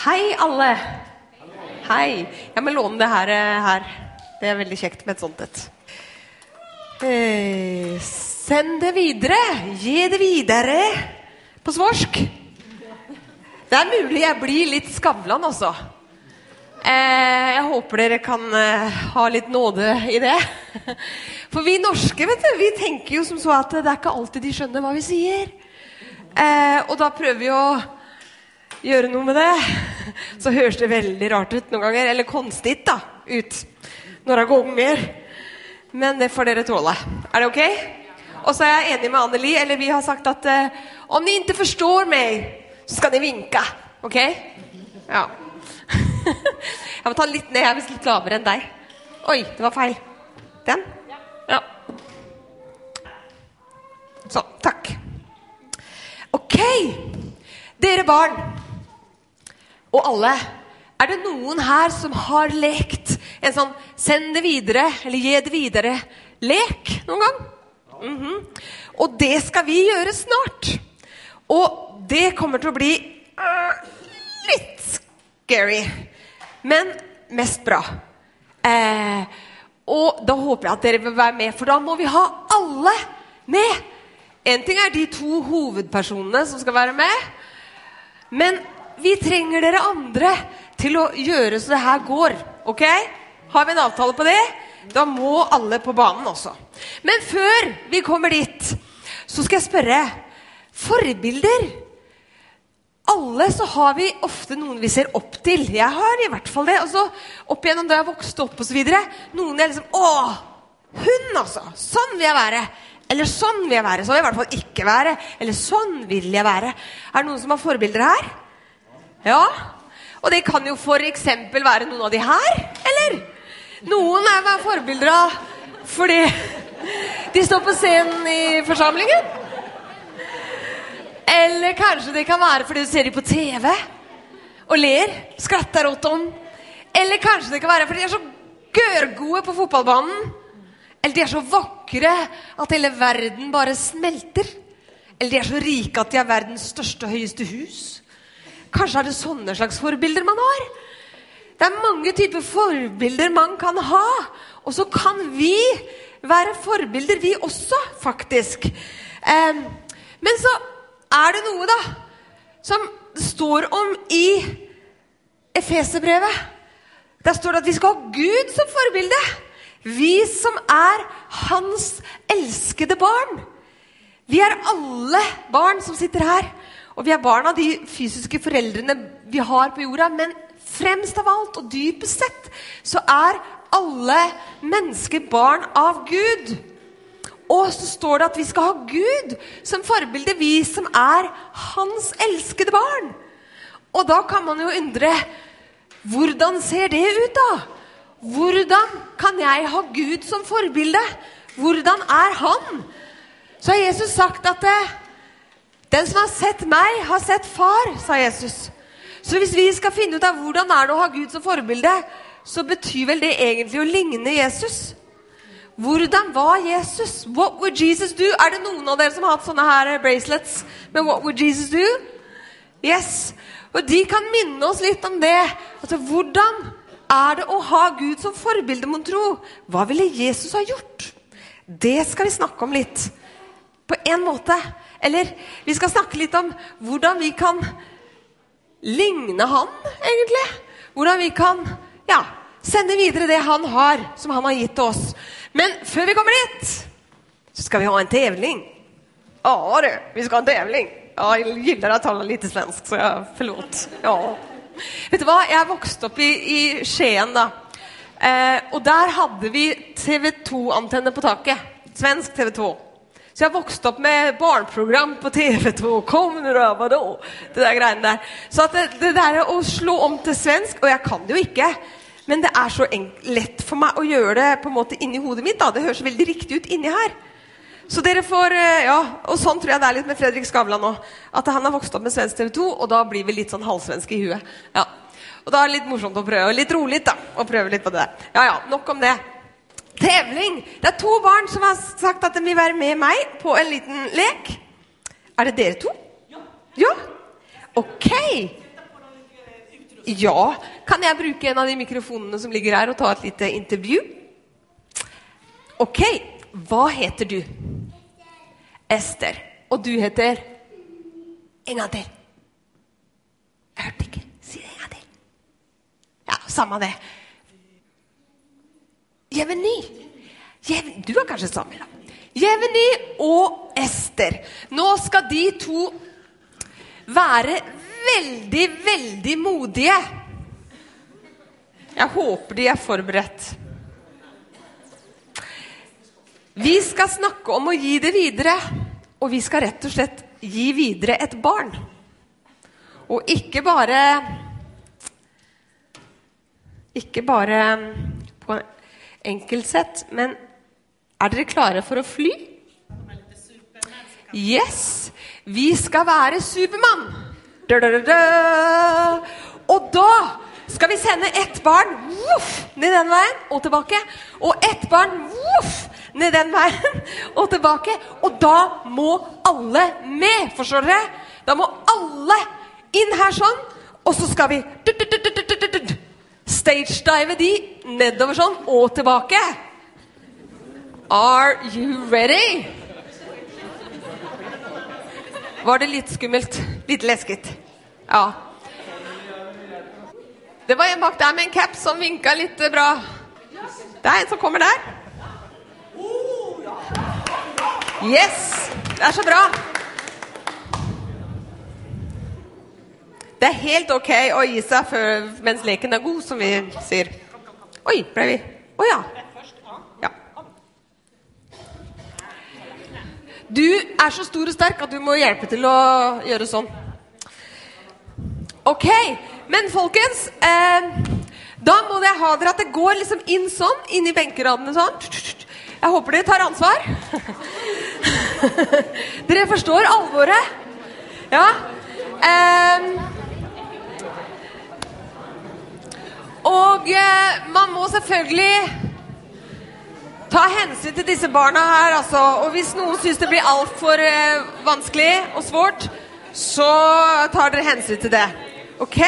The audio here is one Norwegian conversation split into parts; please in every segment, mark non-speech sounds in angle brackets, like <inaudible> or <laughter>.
Hei, alle. Hei. Jeg må låne det her. eh, her. Det er veldig kjekt med et sånt et. Eh, send det videre. Gi det videre. På svorsk. Det er mulig jeg blir litt Skavlan, altså. Eh, jeg håper dere kan ha litt nåde i det. <laughs> For vi norske vet du, vi tenker jo som så at det er ikke alltid de skjønner hva vi sier. Og da prøver vi å gjøre noe med det. Så høres det veldig rart ut noen ganger. Eller konstig da, ut når jeg ganger. Men det får dere tåle. Er det ok? Og så er jeg enig med Anneli. Eller vi har sagt at uh, om de ikke forstår meg, så skal de vinke. Ok? Ja. <laughs> Jeg må ta den litt ned. Jeg er visst litt lavere enn deg. Oi, det var feil. Den? Ja. Sånn. Takk. Ok. Dere barn og alle. Er det noen her som har lekt en sånn 'send det videre' eller 'gi det videre'-lek noen gang? Mhm. Og det skal vi gjøre snart. Og det kommer til å bli uh, litt scary, men mest bra. Eh, og da håper jeg at dere vil være med, for da må vi ha alle med. En ting er de to hovedpersonene som skal være med, men vi trenger dere andre til å gjøre så det her går. Ok? Har vi en avtale på det? Da må alle på banen også. Men før vi kommer dit, så skal jeg spørre Forbilder? Alle så har vi ofte noen vi ser opp til. Jeg har i hvert fall det. Og så opp igjennom da jeg vokste opp osv. Noen jeg liksom Å! Hun, altså! Sånn vil jeg være. Eller sånn vil jeg være. Sånn vil jeg i hvert fall ikke være. Eller sånn vil jeg være. Er det noen som har forbilder her? Ja. Og det kan jo f.eks. være noen av de her, eller? Noen er meg forbilder av fordi de står på scenen i forsamlingen. Eller kanskje det kan være fordi du ser dem på TV og ler, skratter åt dem. Eller kanskje det kan være fordi de er så gørgode på fotballbanen. Eller de er så vakre at hele verden bare smelter. Eller de er så rike at de er verdens største og høyeste hus. Kanskje er det sånne slags forbilder man har. Det er mange typer forbilder man kan ha. Og så kan vi være forbilder, vi også, faktisk. Eh, men så er det noe, da, som står om i Efeserbrevet. Der står det at vi skal ha Gud som forbilde. Vi som er hans elskede barn. Vi er alle barn som sitter her. Og vi er barn av de fysiske foreldrene vi har på jorda. Men fremst av alt og dypest sett så er alle mennesker barn av Gud. Og så står det at vi skal ha Gud som forbilde, vi som er hans elskede barn. Og da kan man jo undre hvordan ser det ut, da? Hvordan kan jeg ha Gud som forbilde? Hvordan er han? Så har Jesus sagt at eh, den som har sett meg, har sett far, sa Jesus. Så hvis vi skal finne ut av hvordan er det å ha Gud som forbilde, så betyr vel det egentlig å ligne Jesus. Hvordan var Jesus? What would Jesus do? Er det noen av dere som har hatt sånne her bracelets med What would Jesus do? Yes. Og de kan minne oss litt om det. Altså, Hvordan er det å ha Gud som forbilde, mon tro? Hva ville Jesus ha gjort? Det skal vi snakke om litt. På en måte. Eller vi skal snakke litt om hvordan vi kan ligne han, egentlig. Hvordan vi kan ja, sende videre det han har, som han har gitt til oss. Men før vi kommer dit, så skal vi ha en tevling. Ja du, vi skal ha en tevling. Ja, jeg gillar å tale litt svensk, så jeg forlåt. Ja. Vet du hva, jeg vokste opp i, i Skien, da. Eh, og der hadde vi TV 2-antenne på taket. Svensk TV 2. Så jeg vokste opp med barneprogram på TV2. Kom nu da, vadå? Det der greiene der. Så det, det der å slå om til svensk Og jeg kan det jo ikke. Men det er så lett for meg å gjøre det på en måte inni hodet mitt. da. Det høres veldig riktig ut inni her. Så dere får, ja, og Sånn tror jeg det er litt med Fredrik Skavlan òg. At han har vokst opp med svensk TV 2, og da blir vi litt sånn halvsvenske i huet. Ja. Og da er det litt morsomt å prøve. Og litt rolig, da. Å prøve litt på det der. Ja ja, nok om det. Tevling. Det er to barn som har sagt at de vil være med meg på en liten lek. Er det dere to? Ja. ja? Ok. Ja, kan jeg bruke en av de mikrofonene som ligger her, og ta et lite intervju? Ok, hva heter du? Ester. Og du heter? En gang til. Jeg hørte ikke. Si det en gang til. Ja, samme det. Jevny. Jev du er kanskje sammen, da. Jevny og Ester. Nå skal de to være veldig, veldig modige. Jeg håper de er forberedt. Vi skal snakke om å gi det videre. Og vi skal rett og slett gi videre et barn. Og ikke bare Ikke bare på enkelt sett, men er dere klare for å fly? Yes! Vi skal være Supermann! Og da skal vi sende ett barn woof, ned den veien og tilbake. Og ett barn woof, ned den veien og tilbake. Og da må alle med, forstår dere? Da må alle inn her sånn. Og så skal vi stagedive de nedover sånn og tilbake. Are you ready? Var det litt skummelt? Litt lesket? Ja. Det var en bak der med en caps som vinka litt bra. Det er en som kommer der. Yes! Det er så bra. Det er helt ok å gi seg før, mens leken er god, som vi sier. Oi, ble vi Å ja. ja. Du er så stor og sterk at du må hjelpe til å gjøre sånn. Ok, men folkens eh, Da må jeg ha dere at det går liksom inn sånn, inn i benkeradene sånn. Jeg håper dere tar ansvar. <laughs> dere forstår alvoret? Ja. Eh, og eh, man må selvfølgelig ta hensyn til disse barna her, altså. Og hvis noen syns det blir altfor eh, vanskelig og svårt, så tar dere hensyn til det. Ok?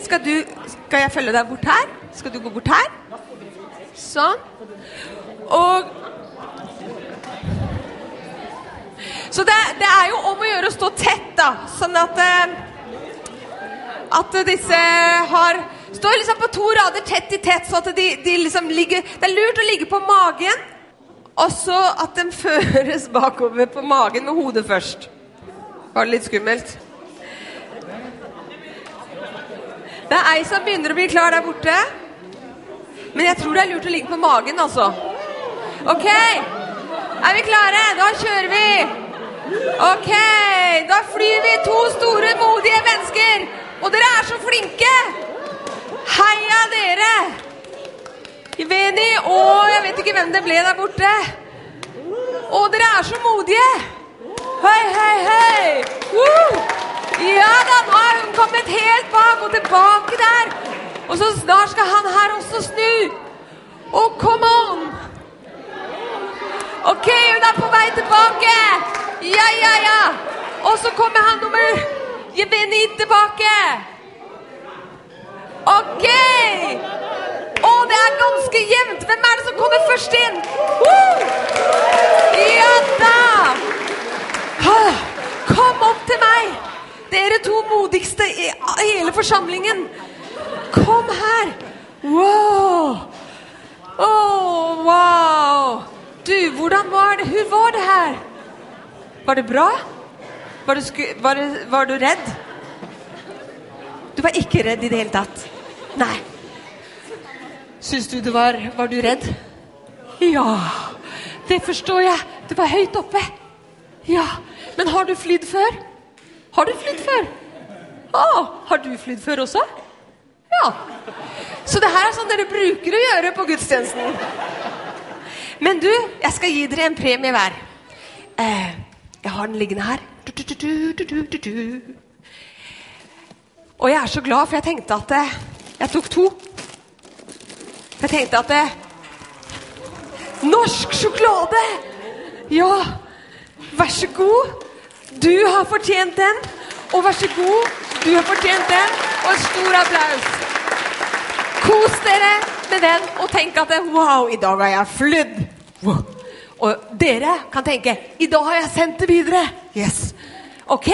Skal, du, skal jeg følge deg bort her? Skal du gå bort her? Sånn. Og Så det, det, er jo om å gjøre å stå tett, da. Sånn at eh, At disse har Står liksom på to rader tett i tett, så at de, de liksom ligger Det er lurt å ligge på magen, og så at de <laughs> føres bakover på magen med hodet først. Var det litt skummelt? Det er ei som begynner å bli klar der borte. Men jeg tror det er lurt å ligge på magen, altså. OK. Er vi klare? Da kjører vi. OK. Da flyr vi to store, modige mennesker. Og dere er så flinke! Heia dere! Iveni og jeg vet ikke hvem det ble der borte. Og dere er så modige! Hei, hei, hei! Woo! Ja da, nå er hun kommet helt bak og tilbake der. Og så snart skal han her også snu. Og come on! Ok, hun er på vei tilbake. Ja, ja, ja. Og så kommer han nummer Jeveni tilbake. Ok! Å, det er ganske jevnt. Hvem er det som kommer først inn? Woo! Ja da! Kom opp til meg, dere to modigste i hele forsamlingen. Kom her. Wow! Oh, wow! Du, hvordan var det? Hvor var det her? Var det bra? Var du, var, du, var du redd? Du var ikke redd i det hele tatt? Nei. Syns du det var Var du redd? Ja, det forstår jeg. Du var høyt oppe. Ja. Men har du flydd før? Har du flydd før? Å, har du flydd før også? Ja. Så det her er sånn dere bruker å gjøre på gudstjenesten. Men du, jeg skal gi dere en premie hver. Eh, jeg har den liggende her. Du, du, du, og jeg er så glad, for jeg tenkte at jeg, jeg tok to. Jeg tenkte at det, Norsk sjokolade! Ja, vær så god. Du har fortjent den. Og vær så god, du har fortjent den. Og en stor applaus. Kos dere med den og tenk at wow, i dag har jeg flydd. Og dere kan tenke i dag har jeg sendt det videre. Yes. Ok,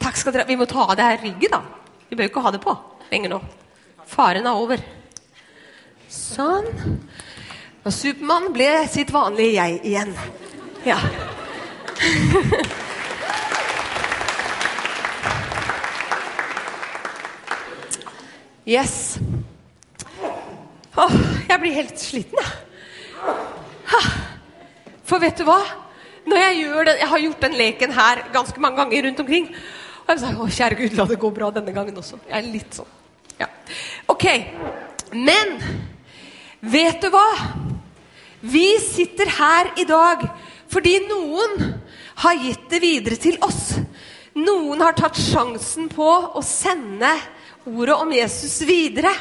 takk skal dere Vi må ta av det her rygget, da. Vi bør ikke ha det på lenger nå. Faren er over. Sånn. Og Supermann ble sitt vanlige jeg igjen. Ja. <laughs> Yes. Åh, jeg blir helt sliten, jeg. For vet du hva? Når jeg gjør det, jeg har gjort den leken her ganske mange ganger rundt omkring. Og jeg sa å kjære Gud, la det gå bra denne gangen også. Jeg er litt sånn. Ja. Ok. Men vet du hva? Vi sitter her i dag fordi noen har gitt det videre til oss. Noen har tatt sjansen på å sende ordet om Jesus videre.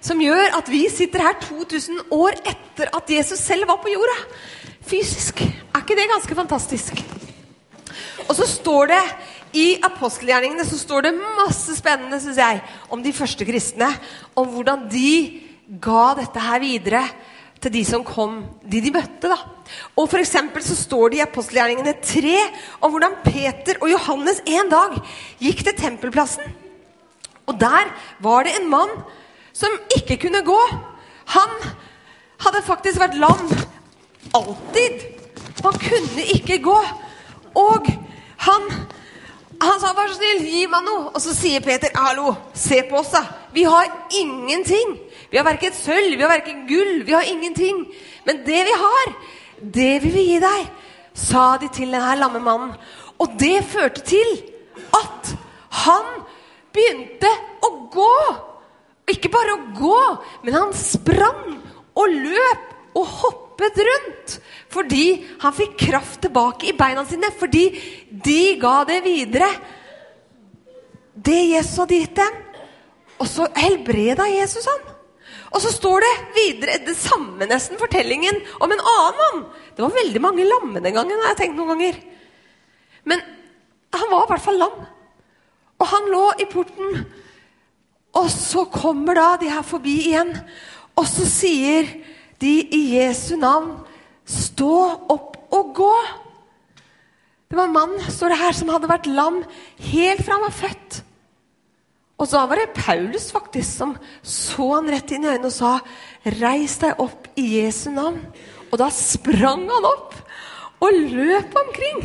Som gjør at vi sitter her 2000 år etter at Jesus selv var på jorda. Fysisk. Er ikke det ganske fantastisk? Og så står det i apostelgjerningene så står det masse spennende synes jeg, om de første kristne. Om hvordan de ga dette her videre til de som kom, de de møtte. da. Og for så står det i apostelgjerningene 3 om hvordan Peter og Johannes en dag gikk til tempelplassen. Og der var det en mann som ikke kunne gå. Han hadde faktisk vært lam alltid. Han kunne ikke gå. Og han, han sa 'vær så snill, gi meg noe'. Og så sier Peter 'hallo, se på oss, da'. Vi har ingenting. Vi har verken sølv, vi har verken gull, vi har ingenting. Men det vi har, det vil vi gi deg, sa de til denne lamme mannen. Og det førte til at han begynte å gå. Ikke bare å gå, men han sprang og løp og hoppet rundt. Fordi han fikk kraft tilbake i beina sine. Fordi de ga det videre. Det Jesus hadde gitt dem. Og så helbreda Jesus han. Og så står det videre det samme nesten fortellingen om en annen mann. Det var veldig mange lamme den gangen. har jeg tenkt noen ganger. Men han var i hvert fall lam. Og han lå i porten. Og så kommer da de her forbi igjen. Og så sier de i Jesu navn, stå opp og gå. Det var en mann står det her, som hadde vært lam helt fra han var født. Og så var det Paulus faktisk som så han rett inn i øynene og sa, 'Reis deg opp i Jesu navn.' Og da sprang han opp og løp omkring.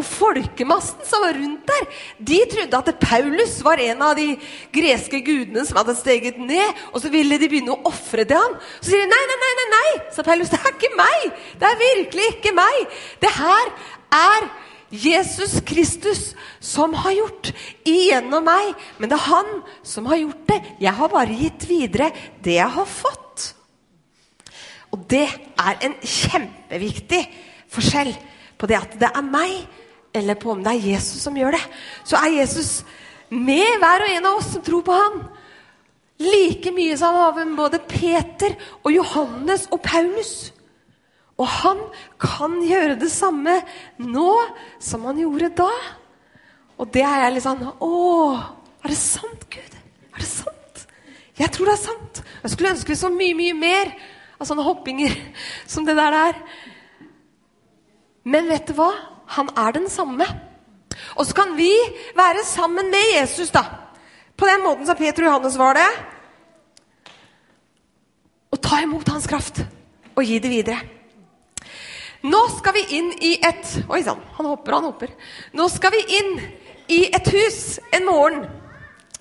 Og folkemassen som var rundt der, de trodde at Paulus var en av de greske gudene som hadde steget ned. Og så ville de begynne å ofre til ham. Så sier de nei, nei, nei, nei, nei, sa Paulus. Det er ikke meg! Det er virkelig ikke meg! Det her er Jesus Kristus som har gjort igjennom meg. Men det er han som har gjort det. Jeg har bare gitt videre det jeg har fått. Og det er en kjempeviktig forskjell på det at det er meg, eller på om det er Jesus som gjør det. Så er Jesus med hver og en av oss som tror på han. Like mye som av både Peter og Johannes og Paulus. Og han kan gjøre det samme nå som han gjorde da. Og det er jeg litt sånn Å, er det sant, Gud? Er det sant? Jeg tror det er sant. Jeg skulle ønske så mye, mye mer av sånne hoppinger som det der er. Men vet du hva? Han er den samme. Og så kan vi være sammen med Jesus, da. På den måten som Peter og Johannes var det. Og ta imot hans kraft og gi det videre. Nå skal vi inn i et Oi sann, han hopper, han hopper. Nå skal vi inn i et hus en morgen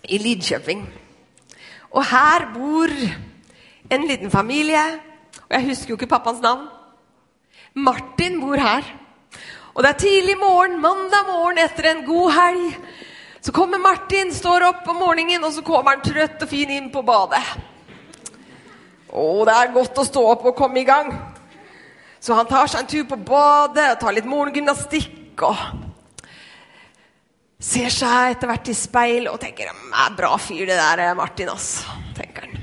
i Lidkjøping. Og her bor en liten familie. Og jeg husker jo ikke pappas navn. Martin bor her. Og det er tidlig morgen, mandag morgen etter en god helg. Så kommer Martin, står opp om morgenen, og så kommer han trøtt og fin inn på badet. Å, det er godt å stå opp og komme i gang. Så han tar seg en tur på badet tar litt morgengymnastikk og ser seg etter hvert i speil og tenker er bra fyr, det der Martin, ass. tenker han.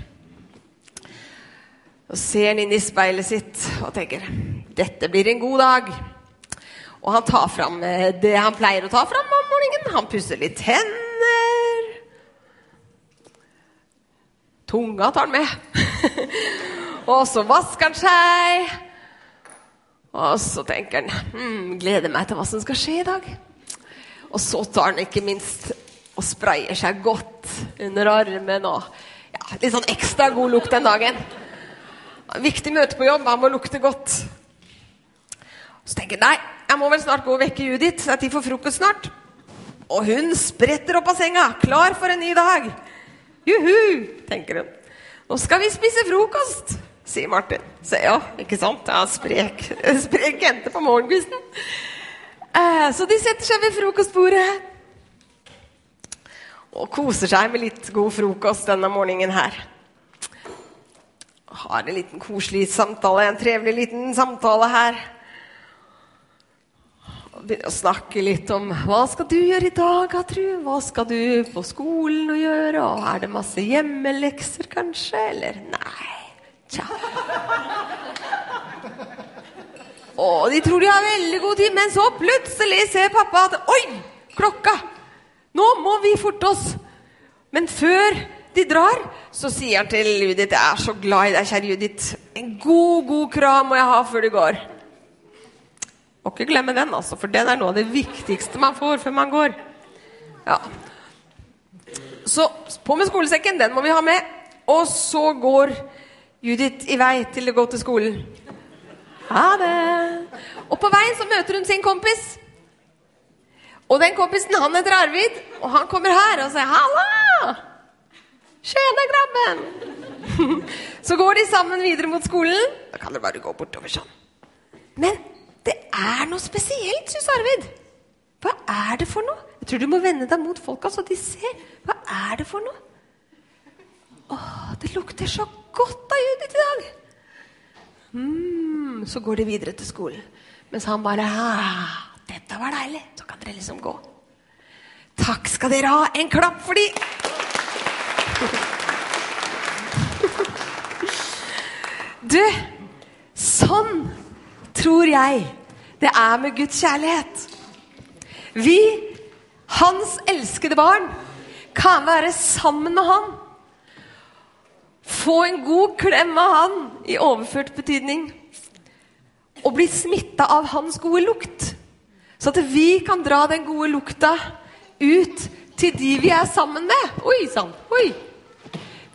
Og ser han inn i speilet sitt og tenker dette blir en god dag. Og han tar fram eh, det han pleier å ta fram om morgenen. Han pusser litt tenner. tunga tar han med. <laughs> og så vasker han seg. Og så tenker han hm, gleder meg til hva som skal skje i dag. Og så tar han ikke minst og sprayer seg godt under armen og ja, litt sånn ekstra god lukt den dagen. Viktig møte på jobb, han må lukte godt. Så tenker jeg nei, jeg må vel snart gå og vekke Judith. Er tid for frokost snart. Og hun spretter opp av senga, klar for en ny dag. Juhu, tenker hun. Nå skal vi spise frokost, sier Martin. Så ja, ikke sant? Ja, sprek, <laughs> sprek jente på morgenkvisten. Eh, så de setter seg ved frokostbordet og koser seg med litt god frokost denne morgenen her. Har en liten koselig samtale, en trevelig liten samtale her begynner å snakke litt om hva skal du gjøre i dag, Atru? Hva skal du på skolen å gjøre? Og er det masse hjemmelekser, kanskje? Eller nei? Tja. Og de tror de har veldig god tid, men så plutselig ser pappa at Oi! Klokka! Nå må vi forte oss! Men før de drar, så sier han til Judith Jeg er så glad i deg, kjære Judith. En god, god kram må jeg ha før du går. Må ikke glemme den, altså, for den er noe av det viktigste man får før man går. Ja. Så på med skolesekken, den må vi ha med. Og så går Judith i vei til å gå til skolen. Ha det. Og på veien så møter hun sin kompis. Og den kompisen han heter Arvid, og han kommer her og sier 'halla'. Tjena, grabben. <laughs> Så går de sammen videre mot skolen. Da kan dere bare gå bortover sånn. Men det er noe spesielt, syns Arvid. Hva er det for noe? Jeg tror du må vende deg mot folka, så de ser. Hva er det for noe? Åh, det lukter så godt av Judith i dag. Mm, så går de videre til skolen. Mens han bare ah, 'Dette var deilig.' Så kan dere liksom gå. Takk skal dere ha. En klapp for de. <laughs> Du, sånn tror jeg det er med Guds kjærlighet. Vi, hans elskede barn, kan være sammen med han. Få en god klem av han i overført betydning. Og bli smitta av hans gode lukt. Så at vi kan dra den gode lukta ut til de vi er sammen med. Oi sann! Oi!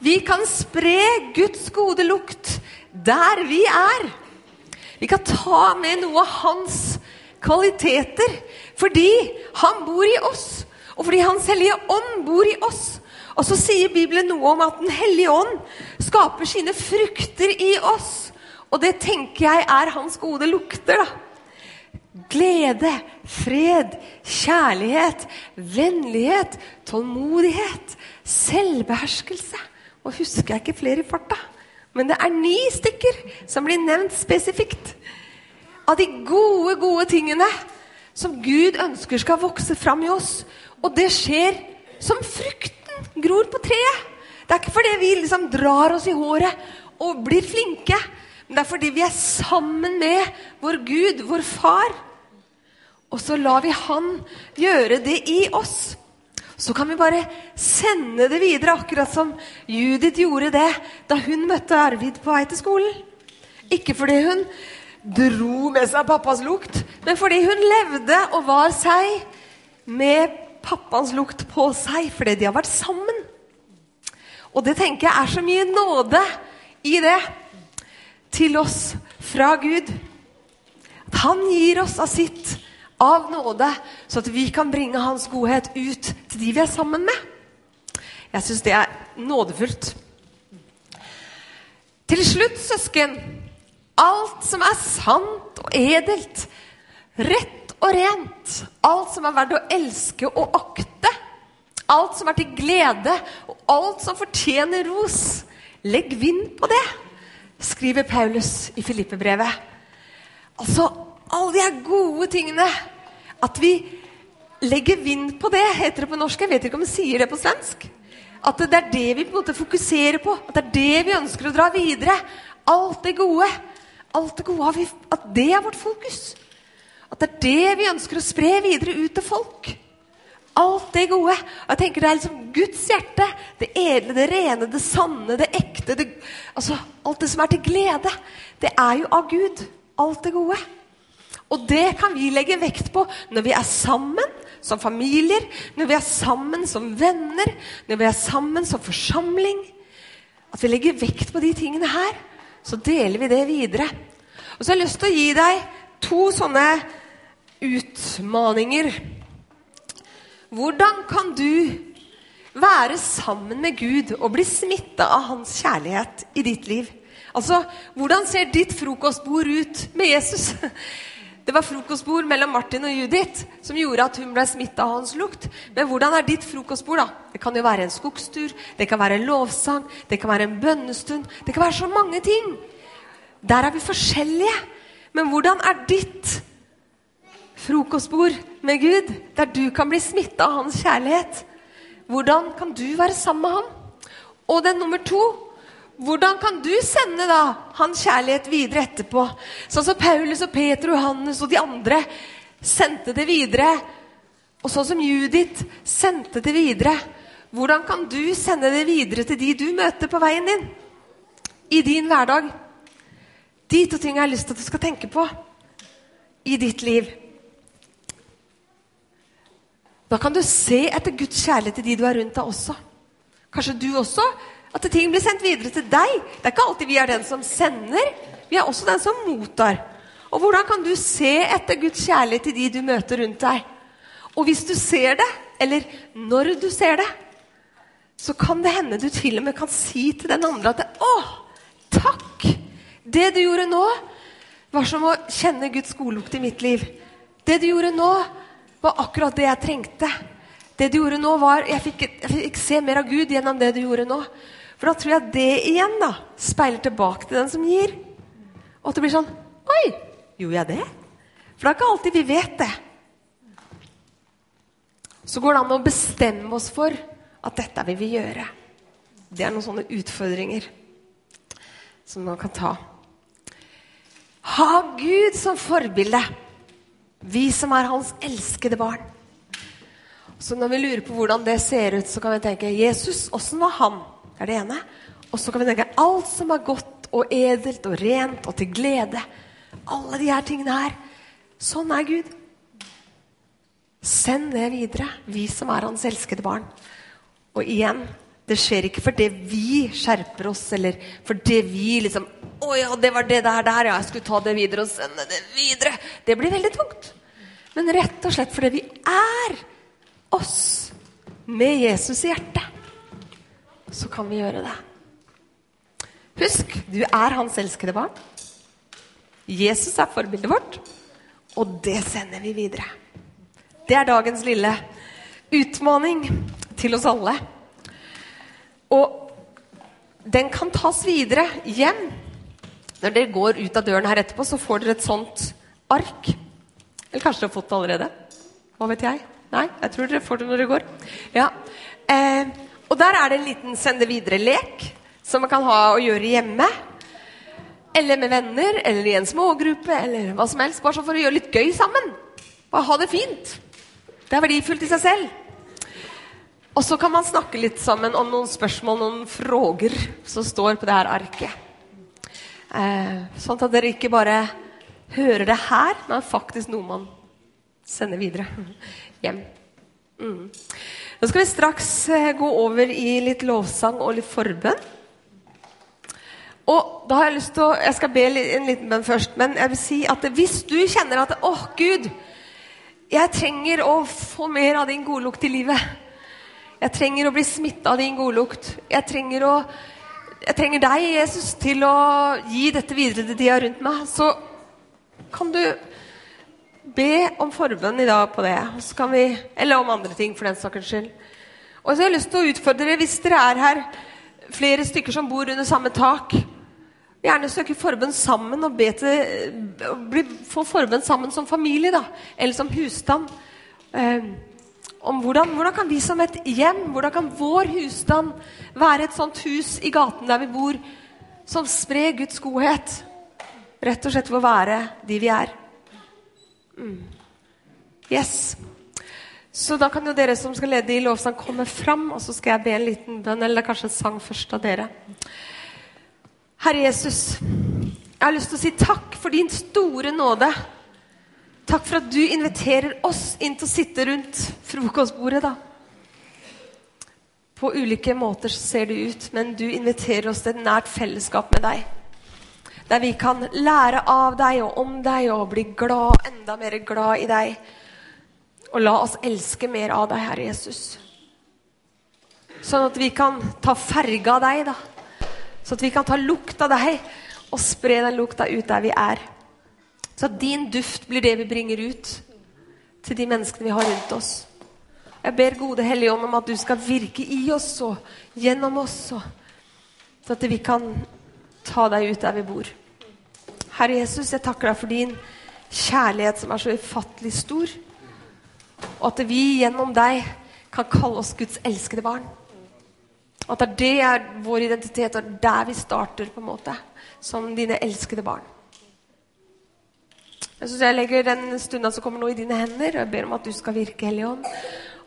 Vi kan spre Guds gode lukt der vi er. Vi kan ta med noe av hans kvaliteter fordi han bor i oss, og fordi Hans hellige ånd bor i oss. Og så sier Bibelen noe om at Den hellige ånd skaper sine frukter i oss. Og det tenker jeg er hans gode lukter. da. Glede, fred, kjærlighet, vennlighet, tålmodighet, selvbeherskelse. Og husker jeg ikke flere i farta. Men det er ni stykker som blir nevnt spesifikt. Av de gode, gode tingene som Gud ønsker skal vokse fram i oss. Og det skjer som frukten gror på treet. Det er ikke fordi vi liksom drar oss i håret og blir flinke. Men det er fordi vi er sammen med vår Gud, vår far. Og så lar vi Han gjøre det i oss. Så kan vi bare sende det videre, akkurat som Judith gjorde det da hun møtte Arvid på vei til skolen. Ikke fordi hun dro med seg pappas lukt, men fordi hun levde og var seg med pappas lukt på seg, fordi de har vært sammen. Og det tenker jeg er så mye nåde i det til oss fra Gud. At han gir oss av sitt av nåde, så at vi kan bringe Hans godhet ut til de vi er sammen med. Jeg syns det er nådefullt. Til slutt, søsken, alt som er sant og edelt, rett og rent, alt som er verdt å elske og akte, alt som er til glede, og alt som fortjener ros, legg vind på det, skriver Paulus i Filippebrevet. Altså, alle de her gode tingene at vi legger vind på det, heter det på norsk. Jeg vet ikke om vi sier det på svensk. At det er det vi på en måte fokuserer på. At det er det vi ønsker å dra videre. Alt det gode. Alt det gode At det er vårt fokus. At det er det vi ønsker å spre videre ut til folk. Alt det gode. Og jeg tenker Det er liksom Guds hjerte. Det edle, det rene, det sanne, det ekte. Det, altså, alt det som er til glede. Det er jo av Gud. Alt det gode. Og det kan vi legge vekt på når vi er sammen som familier, når vi er sammen som venner, når vi er sammen som forsamling. At vi legger vekt på de tingene her. Så deler vi det videre. Og så har jeg lyst til å gi deg to sånne utmaninger. Hvordan kan du være sammen med Gud og bli smitta av hans kjærlighet i ditt liv? Altså, Hvordan ser ditt frokostbord ut med Jesus? Det var frokostbord mellom Martin og Judith som gjorde at hun ble smitta av hans lukt. Men hvordan er ditt frokostbord? da? Det kan jo være en skogstur, det kan være en lovsang, det kan være en bønnestund. Det kan være så mange ting. Der er vi forskjellige. Men hvordan er ditt frokostbord med Gud, der du kan bli smitta av hans kjærlighet. Hvordan kan du være sammen med ham? Og den nummer to hvordan kan du sende da hans kjærlighet videre etterpå? Sånn som Paulus og Peter og Johannes og de andre sendte det videre. Og sånn som Judith sendte det videre. Hvordan kan du sende det videre til de du møter på veien din? I din hverdag. De to tingene jeg har lyst til at du skal tenke på i ditt liv. Da kan du se etter Guds kjærlighet til de du er rundt deg også. Kanskje du også. At ting blir sendt videre til deg. Det er ikke alltid vi er den som sender. Vi er også den som mottar. Og hvordan kan du se etter Guds kjærlighet til de du møter rundt deg? Og hvis du ser det, eller når du ser det, så kan det hende du til og med kan si til den andre at 'Å, takk! Det du gjorde nå, var som å kjenne Guds godlukt i mitt liv.' Det du gjorde nå, var akkurat det jeg trengte. Det du gjorde nå, var Jeg fikk, jeg fikk se mer av Gud gjennom det du gjorde nå. For da tror jeg det igjen da, speiler tilbake til den som gir. Og at det blir sånn Oi, gjorde jeg det? For det er ikke alltid vi vet det. Så går det an å bestemme oss for at dette vil vi gjøre. Det er noen sånne utfordringer som man kan ta. Ha Gud som forbilde. Vi som er hans elskede barn. Så når vi lurer på hvordan det ser ut, så kan vi tenke Jesus, åssen var han? Det er det ene. Og så kan vi tenke alt som er godt og edelt og rent og til glede. Alle de her tingene her. Sånn er Gud. Send det videre, vi som er hans elskede barn. Og igjen, det skjer ikke fordi vi skjerper oss, eller fordi vi liksom Å ja, det var det der, der, ja. Jeg skulle ta det videre og sende det videre. Det blir veldig tungt. Men rett og slett fordi vi er oss med Jesus i hjertet, så kan vi gjøre det. Husk, du er hans elskede barn. Jesus er forbildet vårt, og det sender vi videre. Det er dagens lille utfordring til oss alle. Og den kan tas videre hjem. Når dere går ut av døren her etterpå, så får dere et sånt ark. Eller kanskje dere har fått det allerede? Hva vet jeg? Nei, jeg tror dere får det når dere går. Ja. Eh, og der er det en liten sende videre-lek som man kan ha og gjøre hjemme. Eller med venner, eller i en smågruppe, eller hva som helst. Bare sånn for å gjøre litt gøy sammen. Bare ha det fint. Det er verdifullt i seg selv. Og så kan man snakke litt sammen om noen spørsmål, noen fråger, som står på det her arket. Eh, sånn at dere ikke bare hører det her, men faktisk noe man sender videre hjem. Mm. Nå skal vi straks eh, gå over i litt lovsang og litt forbønn. Og da har Jeg lyst til å, jeg skal be en liten bønn først, men jeg vil si at hvis du kjenner at Å, Gud, jeg trenger å få mer av din godlukt i livet. Jeg trenger å bli smitta av din godlukt. Jeg trenger, å, jeg trenger deg, Jesus, til å gi dette videre til de har rundt meg. Så kan du be om forbønn i dag på det. Vi, eller om andre ting, for den saks skyld. Og så har jeg lyst til å utfordre dere, hvis dere er her flere stykker som bor under samme tak Gjerne søke forbønn sammen og be til, få forbønn sammen som familie, da. Eller som husstand. Eh, om hvordan, hvordan, kan vi som et hjem, hvordan kan vår husstand være et sånt hus i gaten der vi bor, som sprer Guds godhet? Rett og slett ved å være de vi er. Mm. Yes. Så da kan jo dere som skal lede i lovsang, komme fram, og så skal jeg be en liten bønn, eller kanskje en sang først av dere. Herre Jesus, jeg har lyst til å si takk for din store nåde. Takk for at du inviterer oss inn til å sitte rundt frokostbordet, da. På ulike måter så ser det ut, men du inviterer oss til et nært fellesskap med deg. Der vi kan lære av deg og om deg og bli glad, enda mer glad i deg. Og la oss elske mer av deg, Herre Jesus. Sånn at vi kan ta ferge av deg, da. Sånn at vi kan ta lukt av deg og spre den lukta ut der vi er. Så at din duft blir det vi bringer ut til de menneskene vi har rundt oss. Jeg ber gode Hellige Ånd om at du skal virke i oss og gjennom oss, og så at vi kan ta deg ut der vi bor. Herre Jesus, jeg takker deg for din kjærlighet som er så ufattelig stor. Og at vi gjennom deg kan kalle oss Guds elskede barn. At det er vår identitet, og der vi starter, på en måte. Som dine elskede barn. Jeg synes jeg legger den stunda som kommer nå, i dine hender, og jeg ber om at du skal virke, Hellige Ånd,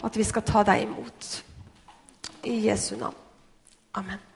og at vi skal ta deg imot. I Jesu navn. Amen.